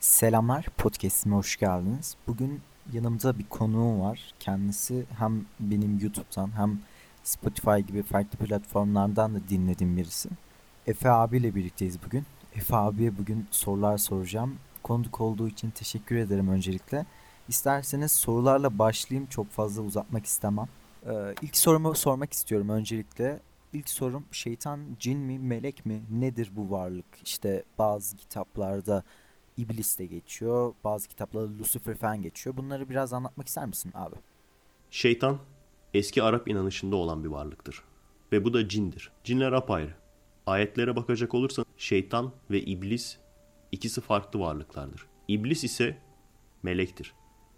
Selamlar, podcast'ime hoş geldiniz. Bugün yanımda bir konuğum var. Kendisi hem benim YouTube'dan hem Spotify gibi farklı platformlardan da dinlediğim birisi. Efe abiyle birlikteyiz bugün. Efe abiye bugün sorular soracağım. Konuk olduğu için teşekkür ederim öncelikle. İsterseniz sorularla başlayayım. Çok fazla uzatmak istemem. Ee, ilk sorumu sormak istiyorum öncelikle. İlk sorum şeytan cin mi melek mi nedir bu varlık? İşte bazı kitaplarda İblis de geçiyor. Bazı kitaplarda Lucifer falan geçiyor. Bunları biraz anlatmak ister misin abi? Şeytan eski Arap inanışında olan bir varlıktır. Ve bu da cindir. Cinler apayrı. Ayetlere bakacak olursan şeytan ve iblis ikisi farklı varlıklardır. İblis ise melektir.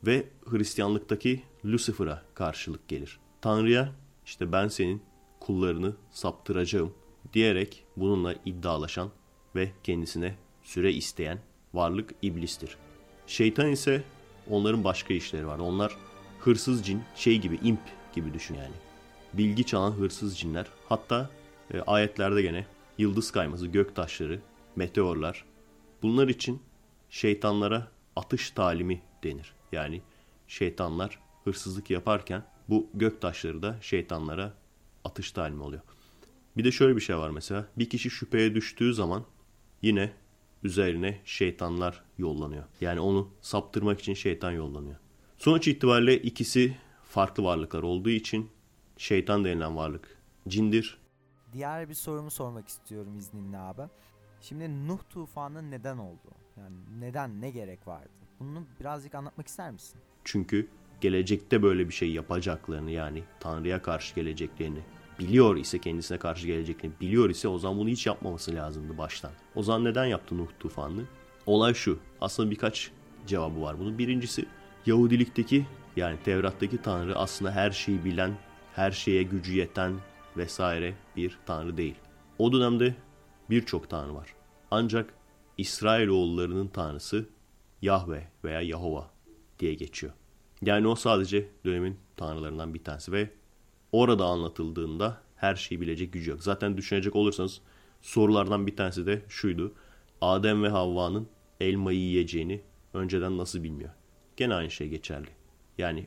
Ve Hristiyanlıktaki Lucifer'a karşılık gelir. Tanrı'ya işte ben senin kullarını saptıracağım diyerek bununla iddialaşan ve kendisine süre isteyen varlık iblistir. Şeytan ise onların başka işleri var. Onlar hırsız cin, şey gibi imp gibi düşün yani. Bilgi çalan hırsız cinler. Hatta e, ayetlerde gene yıldız kayması, gök taşları, meteorlar. Bunlar için şeytanlara atış talimi denir. Yani şeytanlar hırsızlık yaparken bu gök taşları da şeytanlara atış talimi oluyor. Bir de şöyle bir şey var mesela. Bir kişi şüpheye düştüğü zaman yine üzerine şeytanlar yollanıyor. Yani onu saptırmak için şeytan yollanıyor. Sonuç itibariyle ikisi farklı varlıklar olduğu için şeytan denilen varlık cindir. Diğer bir sorumu sormak istiyorum izninle abi. Şimdi Nuh tufanı neden oldu? Yani neden, ne gerek vardı? Bunu birazcık anlatmak ister misin? Çünkü gelecekte böyle bir şey yapacaklarını yani Tanrı'ya karşı geleceklerini biliyor ise kendisine karşı geleceklerini biliyor ise o zaman bunu hiç yapmaması lazımdı baştan. O zaman neden yaptı Nuh tufanını? Olay şu. Aslında birkaç cevabı var bunun. Birincisi Yahudilikteki yani Tevrat'taki Tanrı aslında her şeyi bilen, her şeye gücü yeten vesaire bir Tanrı değil. O dönemde birçok Tanrı var. Ancak İsrailoğullarının Tanrısı Yahve veya Yahova diye geçiyor. Yani o sadece dönemin tanrılarından bir tanesi ve orada anlatıldığında her şeyi bilecek gücü yok. Zaten düşünecek olursanız sorulardan bir tanesi de şuydu. Adem ve Havva'nın elmayı yiyeceğini önceden nasıl bilmiyor? Gene aynı şey geçerli. Yani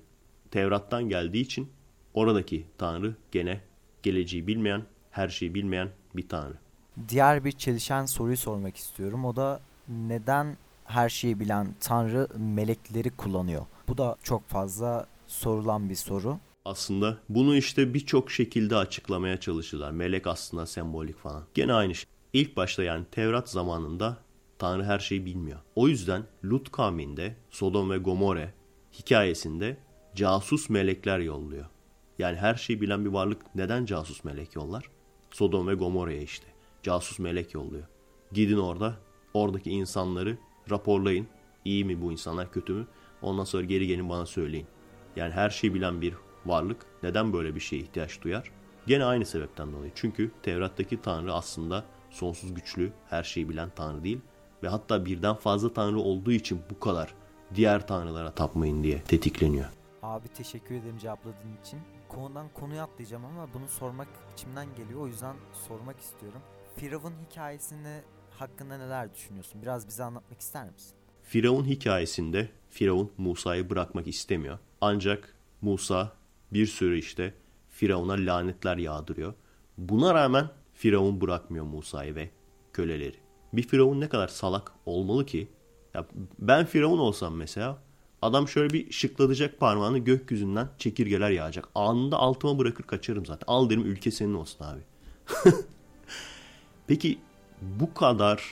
Tevrat'tan geldiği için oradaki Tanrı gene geleceği bilmeyen, her şeyi bilmeyen bir Tanrı. Diğer bir çelişen soruyu sormak istiyorum. O da neden her şeyi bilen Tanrı melekleri kullanıyor? Bu da çok fazla sorulan bir soru. Aslında bunu işte birçok şekilde açıklamaya çalışırlar. Melek aslında sembolik falan. Gene aynı şey. İlk başta yani Tevrat zamanında Tanrı her şeyi bilmiyor. O yüzden Lut kavminde Sodom ve Gomorre hikayesinde casus melekler yolluyor. Yani her şeyi bilen bir varlık neden casus melek yollar? Sodom ve Gomorre'ye işte. Casus melek yolluyor. Gidin orada oradaki insanları raporlayın. İyi mi bu insanlar kötü mü? Ondan sonra geri gelin bana söyleyin. Yani her şeyi bilen bir varlık neden böyle bir şeye ihtiyaç duyar? Gene aynı sebepten dolayı. Çünkü Tevrat'taki Tanrı aslında sonsuz güçlü, her şeyi bilen Tanrı değil. Ve hatta birden fazla Tanrı olduğu için bu kadar diğer Tanrılara tapmayın diye tetikleniyor. Abi teşekkür ederim cevapladığın için. Konudan konuya atlayacağım ama bunu sormak içimden geliyor. O yüzden sormak istiyorum. Firavun hikayesini hakkında neler düşünüyorsun? Biraz bize anlatmak ister misin? Firavun hikayesinde Firavun Musa'yı bırakmak istemiyor. Ancak Musa bir sürü işte Firavun'a lanetler yağdırıyor. Buna rağmen Firavun bırakmıyor Musa'yı ve köleleri. Bir Firavun ne kadar salak olmalı ki? Ya ben Firavun olsam mesela adam şöyle bir şıklatacak parmağını gökyüzünden çekirgeler yağacak. Anında altıma bırakır kaçarım zaten. Al derim ülke senin olsun abi. Peki bu kadar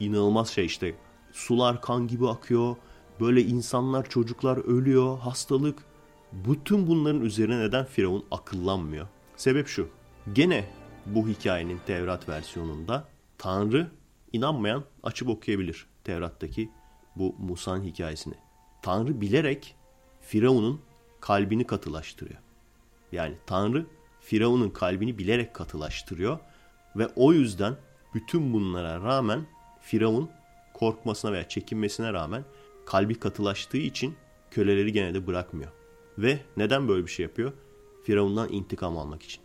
inanılmaz şey işte sular kan gibi akıyor. Böyle insanlar çocuklar ölüyor hastalık. Bütün bunların üzerine neden Firavun akıllanmıyor? Sebep şu. Gene bu hikayenin Tevrat versiyonunda Tanrı inanmayan açıp okuyabilir Tevrat'taki bu Musa'nın hikayesini. Tanrı bilerek Firavun'un kalbini katılaştırıyor. Yani Tanrı Firavun'un kalbini bilerek katılaştırıyor ve o yüzden bütün bunlara rağmen Firavun korkmasına veya çekinmesine rağmen kalbi katılaştığı için köleleri gene de bırakmıyor. Ve neden böyle bir şey yapıyor? Firavundan intikam almak için.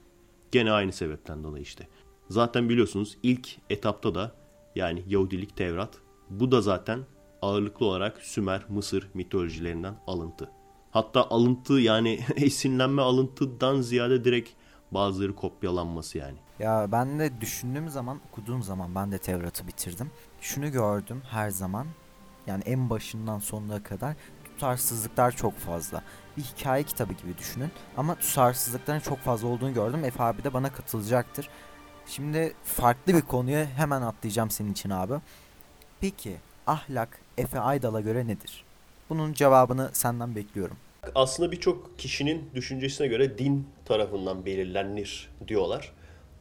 Gene aynı sebepten dolayı işte. Zaten biliyorsunuz ilk etapta da yani Yahudilik Tevrat bu da zaten ağırlıklı olarak Sümer, Mısır mitolojilerinden alıntı. Hatta alıntı yani esinlenme alıntıdan ziyade direkt bazıları kopyalanması yani. Ya ben de düşündüğüm zaman, okuduğum zaman ben de Tevrat'ı bitirdim. Şunu gördüm her zaman. Yani en başından sonuna kadar tutarsızlıklar çok fazla. Bir hikaye kitabı gibi düşünün. Ama tutarsızlıkların çok fazla olduğunu gördüm. Efe abi de bana katılacaktır. Şimdi farklı bir konuya hemen atlayacağım senin için abi. Peki ahlak Efe Aydal'a göre nedir? Bunun cevabını senden bekliyorum. Aslında birçok kişinin düşüncesine göre din tarafından belirlenir diyorlar.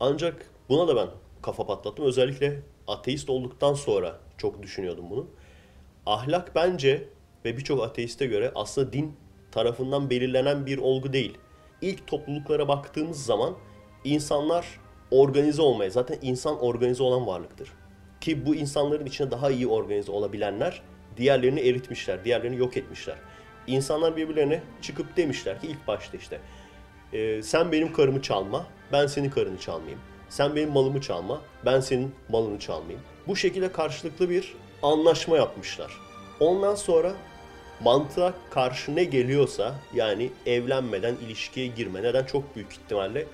Ancak buna da ben kafa patlattım. Özellikle ateist olduktan sonra çok düşünüyordum bunu. Ahlak bence ve birçok ateiste göre aslında din tarafından belirlenen bir olgu değil. İlk topluluklara baktığımız zaman insanlar organize olmaya, zaten insan organize olan varlıktır. Ki bu insanların içinde daha iyi organize olabilenler diğerlerini eritmişler, diğerlerini yok etmişler. İnsanlar birbirlerine çıkıp demişler ki ilk başta işte e, sen benim karımı çalma, ben senin karını çalmayayım. Sen benim malımı çalma, ben senin malını çalmayayım. Bu şekilde karşılıklı bir anlaşma yapmışlar. Ondan sonra mantığa karşı ne geliyorsa yani evlenmeden ilişkiye girme neden çok büyük ihtimalle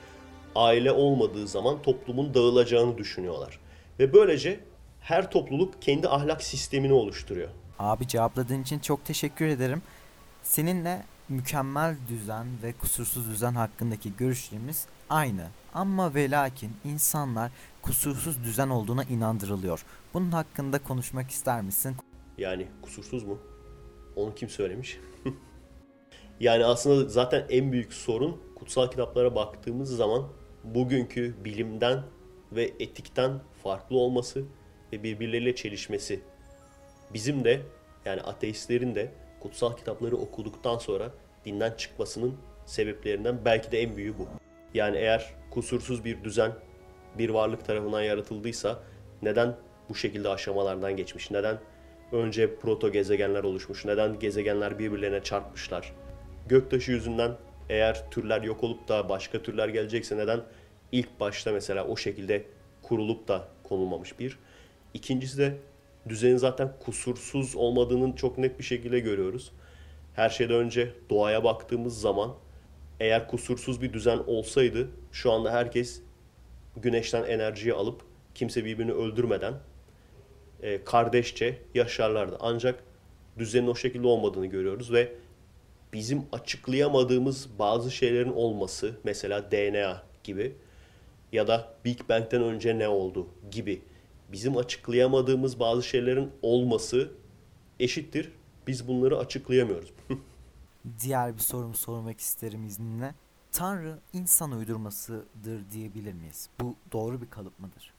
aile olmadığı zaman toplumun dağılacağını düşünüyorlar. Ve böylece her topluluk kendi ahlak sistemini oluşturuyor. Abi cevapladığın için çok teşekkür ederim. Seninle mükemmel düzen ve kusursuz düzen hakkındaki görüşlerimiz aynı. Ama ve lakin insanlar kusursuz düzen olduğuna inandırılıyor. Bunun hakkında konuşmak ister misin? Yani kusursuz mu? Onu kim söylemiş? yani aslında zaten en büyük sorun kutsal kitaplara baktığımız zaman bugünkü bilimden ve etikten farklı olması ve birbirleriyle çelişmesi. Bizim de yani ateistlerin de kutsal kitapları okuduktan sonra dinden çıkmasının sebeplerinden belki de en büyüğü bu. Yani eğer kusursuz bir düzen bir varlık tarafından yaratıldıysa neden bu şekilde aşamalardan geçmiş? Neden önce proto gezegenler oluşmuş? Neden gezegenler birbirlerine çarpmışlar? Göktaşı yüzünden eğer türler yok olup da başka türler gelecekse neden ilk başta mesela o şekilde kurulup da konulmamış bir. İkincisi de düzenin zaten kusursuz olmadığının çok net bir şekilde görüyoruz. Her şeyden önce doğaya baktığımız zaman eğer kusursuz bir düzen olsaydı şu anda herkes güneşten enerjiyi alıp kimse birbirini öldürmeden e, kardeşçe yaşarlardı. Ancak düzenin o şekilde olmadığını görüyoruz ve bizim açıklayamadığımız bazı şeylerin olması mesela DNA gibi ya da Big Bang'den önce ne oldu gibi bizim açıklayamadığımız bazı şeylerin olması eşittir. Biz bunları açıklayamıyoruz. Diğer bir sorumu sormak isterim izninle. Tanrı insan uydurmasıdır diyebilir miyiz? Bu doğru bir kalıp mıdır?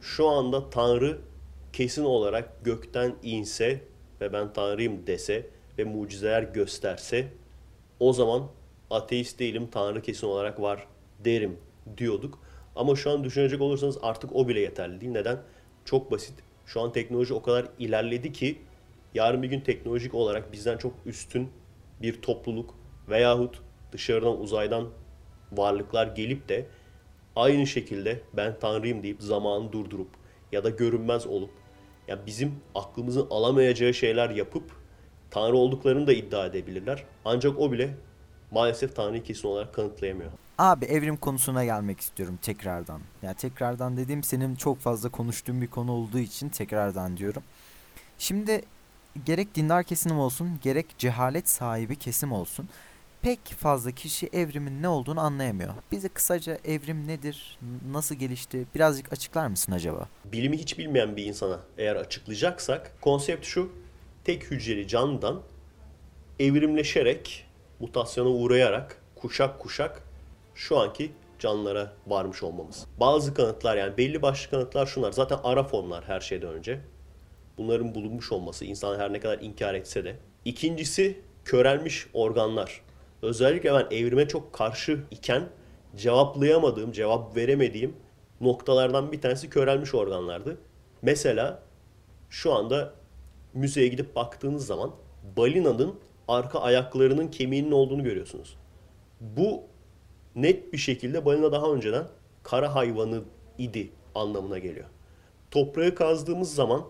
Şu anda Tanrı kesin olarak gökten inse ve ben Tanrıyım dese ve mucizeler gösterse o zaman ateist değilim Tanrı kesin olarak var derim diyorduk. Ama şu an düşünecek olursanız artık o bile yeterli değil. Neden? Çok basit. Şu an teknoloji o kadar ilerledi ki yarın bir gün teknolojik olarak bizden çok üstün bir topluluk veyahut dışarıdan uzaydan varlıklar gelip de aynı şekilde ben tanrıyım deyip zamanı durdurup ya da görünmez olup ya bizim aklımızın alamayacağı şeyler yapıp tanrı olduklarını da iddia edebilirler. Ancak o bile maalesef tanrıyı kesin olarak kanıtlayamıyor. Abi evrim konusuna gelmek istiyorum tekrardan. Ya tekrardan dediğim senin çok fazla konuştuğun bir konu olduğu için tekrardan diyorum. Şimdi gerek dindar kesim olsun gerek cehalet sahibi kesim olsun pek fazla kişi evrimin ne olduğunu anlayamıyor. Bize kısaca evrim nedir, nasıl gelişti birazcık açıklar mısın acaba? Bilimi hiç bilmeyen bir insana eğer açıklayacaksak konsept şu. Tek hücreli canlıdan evrimleşerek, mutasyona uğrayarak kuşak kuşak şu anki canlılara varmış olmamız. Bazı kanıtlar yani belli başlı kanıtlar şunlar. Zaten ara fonlar her şeyden önce. Bunların bulunmuş olması insan her ne kadar inkar etse de. İkincisi körelmiş organlar. Özellikle ben evrime çok karşı iken cevaplayamadığım, cevap veremediğim noktalardan bir tanesi körelmiş organlardı. Mesela şu anda müzeye gidip baktığınız zaman balinanın arka ayaklarının kemiğinin olduğunu görüyorsunuz. Bu net bir şekilde balina daha önceden kara hayvanı idi anlamına geliyor. Toprağı kazdığımız zaman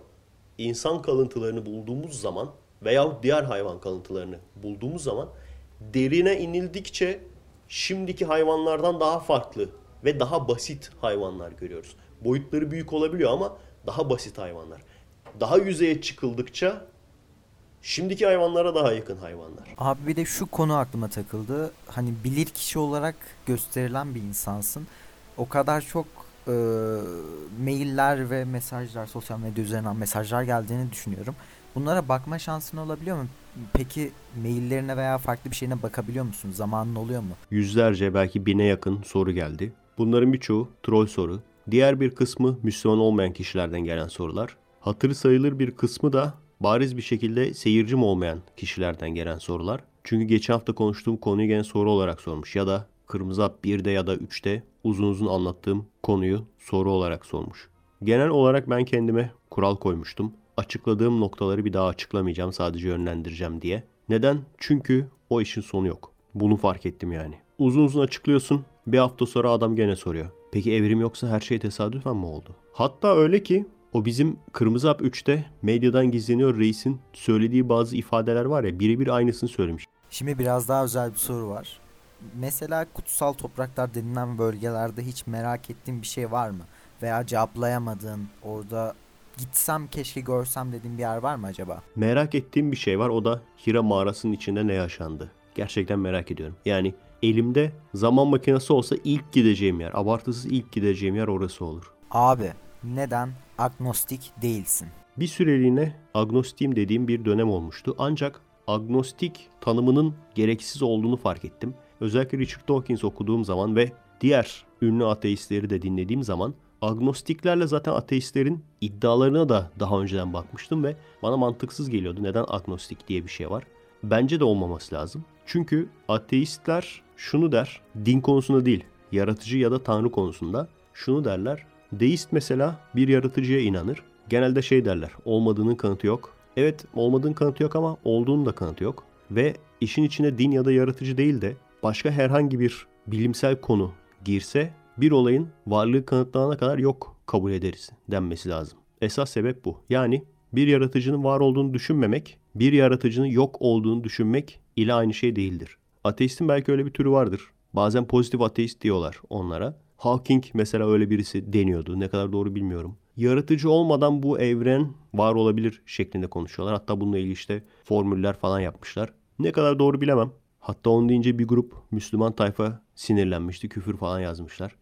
insan kalıntılarını bulduğumuz zaman veya diğer hayvan kalıntılarını bulduğumuz zaman derine inildikçe şimdiki hayvanlardan daha farklı ve daha basit hayvanlar görüyoruz. Boyutları büyük olabiliyor ama daha basit hayvanlar. Daha yüzeye çıkıldıkça şimdiki hayvanlara daha yakın hayvanlar. Abi bir de şu konu aklıma takıldı. Hani bilir kişi olarak gösterilen bir insansın. O kadar çok e, mailler ve mesajlar, sosyal medya üzerinden mesajlar geldiğini düşünüyorum. Bunlara bakma şansın olabiliyor mu? Peki maillerine veya farklı bir şeyine bakabiliyor musun? Zamanın oluyor mu? Yüzlerce belki bine yakın soru geldi. Bunların birçoğu troll soru. Diğer bir kısmı Müslüman olmayan kişilerden gelen sorular. Hatırı sayılır bir kısmı da bariz bir şekilde seyircim olmayan kişilerden gelen sorular. Çünkü geçen hafta konuştuğum konuyu gene soru olarak sormuş ya da Kırmızı Hap 1'de ya da 3'te uzun uzun anlattığım konuyu soru olarak sormuş. Genel olarak ben kendime kural koymuştum. Açıkladığım noktaları bir daha açıklamayacağım sadece yönlendireceğim diye. Neden? Çünkü o işin sonu yok. Bunu fark ettim yani. Uzun uzun açıklıyorsun. Bir hafta sonra adam gene soruyor. Peki evrim yoksa her şey tesadüfen mi oldu? Hatta öyle ki o bizim Kırmızı Hap 3'te medyadan gizleniyor reisin söylediği bazı ifadeler var ya birebir aynısını söylemiş. Şimdi biraz daha özel bir soru var. Mesela kutsal topraklar denilen bölgelerde hiç merak ettiğin bir şey var mı? Veya cevaplayamadığın, orada gitsem keşke görsem dediğin bir yer var mı acaba? Merak ettiğim bir şey var o da Hira mağarasının içinde ne yaşandı? Gerçekten merak ediyorum. Yani elimde zaman makinesi olsa ilk gideceğim yer, abartısız ilk gideceğim yer orası olur. Abi neden agnostik değilsin? Bir süreliğine agnostiyim dediğim bir dönem olmuştu. Ancak agnostik tanımının gereksiz olduğunu fark ettim. Özellikle Richard Dawkins okuduğum zaman ve diğer ünlü ateistleri de dinlediğim zaman agnostiklerle zaten ateistlerin iddialarına da daha önceden bakmıştım ve bana mantıksız geliyordu. Neden agnostik diye bir şey var? Bence de olmaması lazım. Çünkü ateistler şunu der, din konusunda değil, yaratıcı ya da tanrı konusunda şunu derler. Deist mesela bir yaratıcıya inanır. Genelde şey derler, olmadığının kanıtı yok. Evet, olmadığının kanıtı yok ama olduğunun da kanıtı yok. Ve işin içine din ya da yaratıcı değil de başka herhangi bir bilimsel konu girse bir olayın varlığı kanıtlanana kadar yok kabul ederiz denmesi lazım. Esas sebep bu. Yani bir yaratıcının var olduğunu düşünmemek, bir yaratıcının yok olduğunu düşünmek ile aynı şey değildir. Ateistin belki öyle bir türü vardır. Bazen pozitif ateist diyorlar onlara. Hawking mesela öyle birisi deniyordu. Ne kadar doğru bilmiyorum. Yaratıcı olmadan bu evren var olabilir şeklinde konuşuyorlar. Hatta bununla ilgili işte formüller falan yapmışlar. Ne kadar doğru bilemem. Hatta onu deyince bir grup Müslüman tayfa sinirlenmişti. Küfür falan yazmışlar.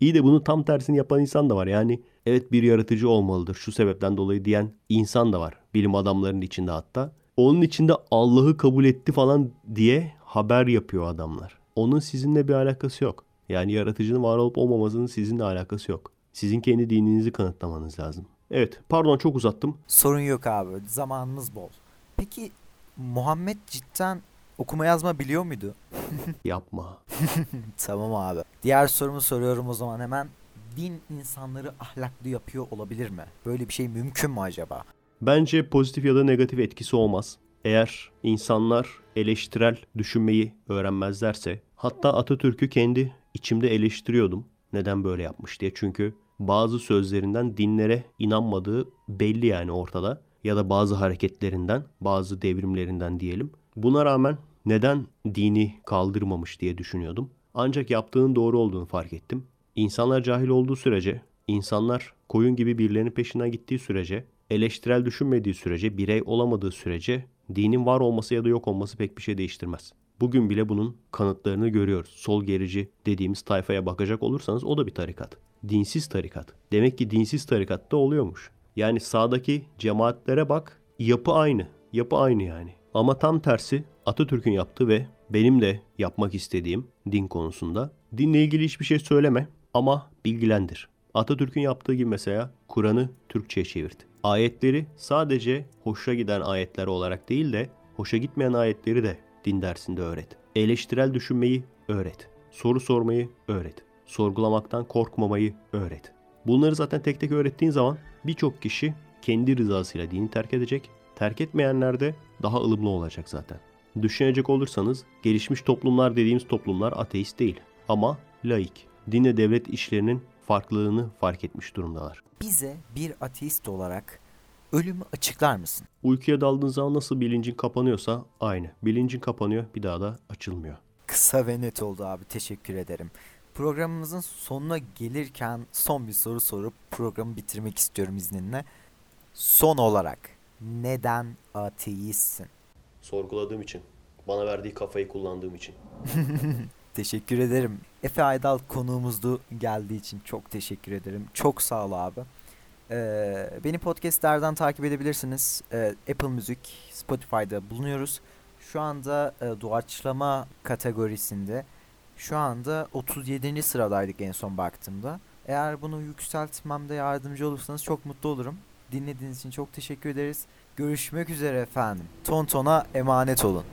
İyi de bunu tam tersini yapan insan da var. Yani evet bir yaratıcı olmalıdır şu sebepten dolayı diyen insan da var. Bilim adamlarının içinde hatta. Onun içinde Allah'ı kabul etti falan diye haber yapıyor adamlar. Onun sizinle bir alakası yok. Yani yaratıcının var olup olmamasının sizinle alakası yok. Sizin kendi dininizi kanıtlamanız lazım. Evet pardon çok uzattım. Sorun yok abi. Zamanımız bol. Peki Muhammed cidden okuma yazma biliyor muydu? Yapma. tamam abi. Diğer sorumu soruyorum o zaman hemen. Din insanları ahlaklı yapıyor olabilir mi? Böyle bir şey mümkün mü acaba? Bence pozitif ya da negatif etkisi olmaz. Eğer insanlar eleştirel düşünmeyi öğrenmezlerse, hatta Atatürk'ü kendi içimde eleştiriyordum. Neden böyle yapmış diye. Çünkü bazı sözlerinden dinlere inanmadığı belli yani ortada. Ya da bazı hareketlerinden, bazı devrimlerinden diyelim. Buna rağmen neden dini kaldırmamış diye düşünüyordum. Ancak yaptığının doğru olduğunu fark ettim. İnsanlar cahil olduğu sürece, insanlar koyun gibi birilerinin peşinden gittiği sürece, eleştirel düşünmediği sürece, birey olamadığı sürece dinin var olması ya da yok olması pek bir şey değiştirmez. Bugün bile bunun kanıtlarını görüyoruz. Sol gerici dediğimiz tayfaya bakacak olursanız o da bir tarikat. Dinsiz tarikat. Demek ki dinsiz tarikatta oluyormuş. Yani sağdaki cemaatlere bak yapı aynı. Yapı aynı yani. Ama tam tersi Atatürk'ün yaptığı ve benim de yapmak istediğim din konusunda dinle ilgili hiçbir şey söyleme ama bilgilendir. Atatürk'ün yaptığı gibi mesela Kur'an'ı Türkçe'ye çevirdi. Ayetleri sadece hoşa giden ayetler olarak değil de hoşa gitmeyen ayetleri de din dersinde öğret. Eleştirel düşünmeyi öğret. Soru sormayı öğret. Sorgulamaktan korkmamayı öğret. Bunları zaten tek tek öğrettiğin zaman birçok kişi kendi rızasıyla dini terk edecek. Terk etmeyenler de daha ılımlı olacak zaten. Düşünecek olursanız gelişmiş toplumlar dediğimiz toplumlar ateist değil ama laik. Dinle devlet işlerinin farklılığını fark etmiş durumdalar. Bize bir ateist olarak Ölümü açıklar mısın? Uykuya daldığın zaman nasıl bilincin kapanıyorsa aynı. Bilincin kapanıyor bir daha da açılmıyor. Kısa ve net oldu abi. Teşekkür ederim. Programımızın sonuna gelirken son bir soru sorup programı bitirmek istiyorum izninle. Son olarak neden ateistsin? Sorguladığım için. Bana verdiği kafayı kullandığım için. Teşekkür ederim. Efe Aydal konuğumuzdu geldiği için çok teşekkür ederim. Çok sağ ol abi. Ee, beni podcastlerden takip edebilirsiniz. Ee, Apple Müzik, Spotify'da bulunuyoruz. Şu anda e, doğaçlama kategorisinde şu anda 37. sıradaydık en son baktığımda. Eğer bunu yükseltmemde yardımcı olursanız çok mutlu olurum. Dinlediğiniz için çok teşekkür ederiz. Görüşmek üzere efendim. Tonton'a emanet olun.